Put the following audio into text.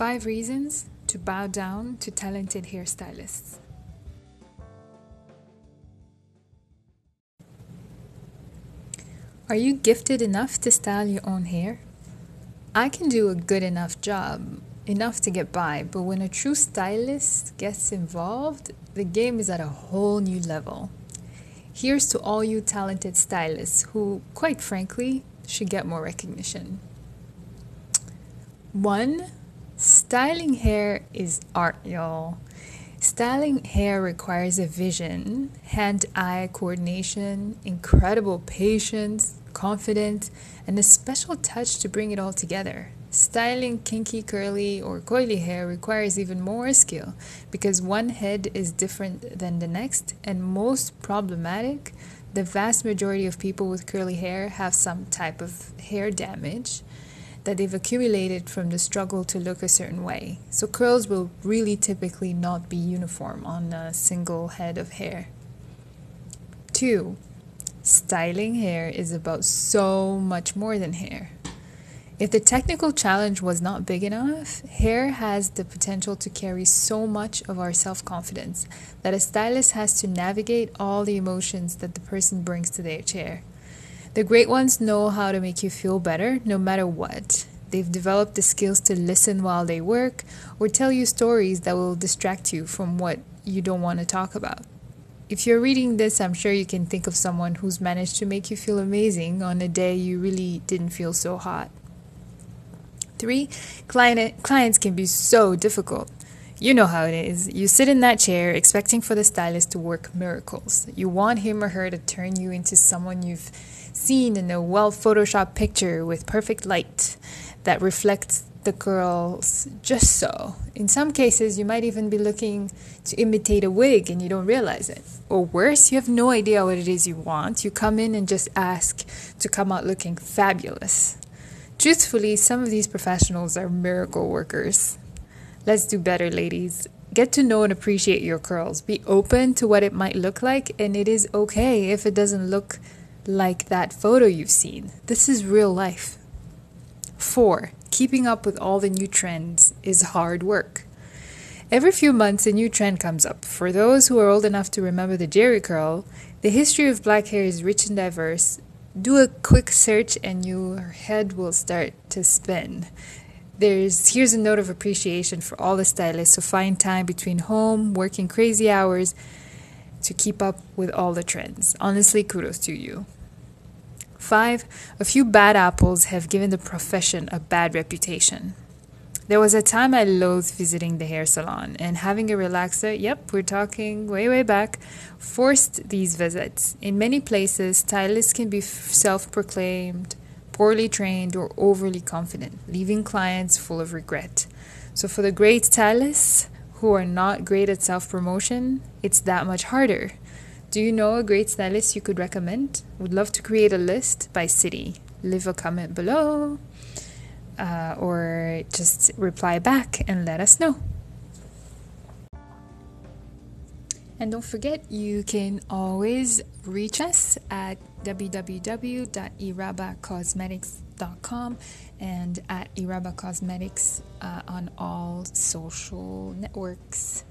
Five reasons to bow down to talented hairstylists. Are you gifted enough to style your own hair? I can do a good enough job, enough to get by, but when a true stylist gets involved, the game is at a whole new level. Here's to all you talented stylists who, quite frankly, should get more recognition. 1. Styling hair is art, y'all. Styling hair requires a vision, hand eye coordination, incredible patience, confidence, and a special touch to bring it all together. Styling kinky, curly, or coily hair requires even more skill because one head is different than the next, and most problematic, the vast majority of people with curly hair have some type of hair damage that they've accumulated from the struggle to look a certain way. So curls will really typically not be uniform on a single head of hair. 2. Styling hair is about so much more than hair. If the technical challenge was not big enough, hair has the potential to carry so much of our self confidence that a stylist has to navigate all the emotions that the person brings to their chair. The great ones know how to make you feel better no matter what. They've developed the skills to listen while they work or tell you stories that will distract you from what you don't want to talk about. If you're reading this, I'm sure you can think of someone who's managed to make you feel amazing on a day you really didn't feel so hot. Three, client, clients can be so difficult. You know how it is. You sit in that chair expecting for the stylist to work miracles. You want him or her to turn you into someone you've seen in a well photoshopped picture with perfect light that reflects the curls just so. In some cases, you might even be looking to imitate a wig and you don't realize it. Or worse, you have no idea what it is you want. You come in and just ask to come out looking fabulous. Truthfully, some of these professionals are miracle workers. Let's do better, ladies. Get to know and appreciate your curls. Be open to what it might look like, and it is okay if it doesn't look like that photo you've seen. This is real life. 4. Keeping up with all the new trends is hard work. Every few months, a new trend comes up. For those who are old enough to remember the Jheri curl, the history of black hair is rich and diverse. Do a quick search, and your head will start to spin there's here's a note of appreciation for all the stylists who find time between home, working crazy hours to keep up with all the trends. Honestly, kudos to you. Five, a few bad apples have given the profession a bad reputation. There was a time I loathed visiting the hair salon, and having a relaxer, yep, we're talking way, way back, forced these visits. In many places, stylists can be self proclaimed poorly trained, or overly confident, leaving clients full of regret. So, for the great stylists who are not great at self promotion, it's that much harder. Do you know a great stylist you could recommend? Would love to create a list by city. Leave a comment below uh, or just reply back and let us know. And don't forget, you can always reach us at www.irabacosmetics.com and at Iraba Cosmetics uh, on all social networks.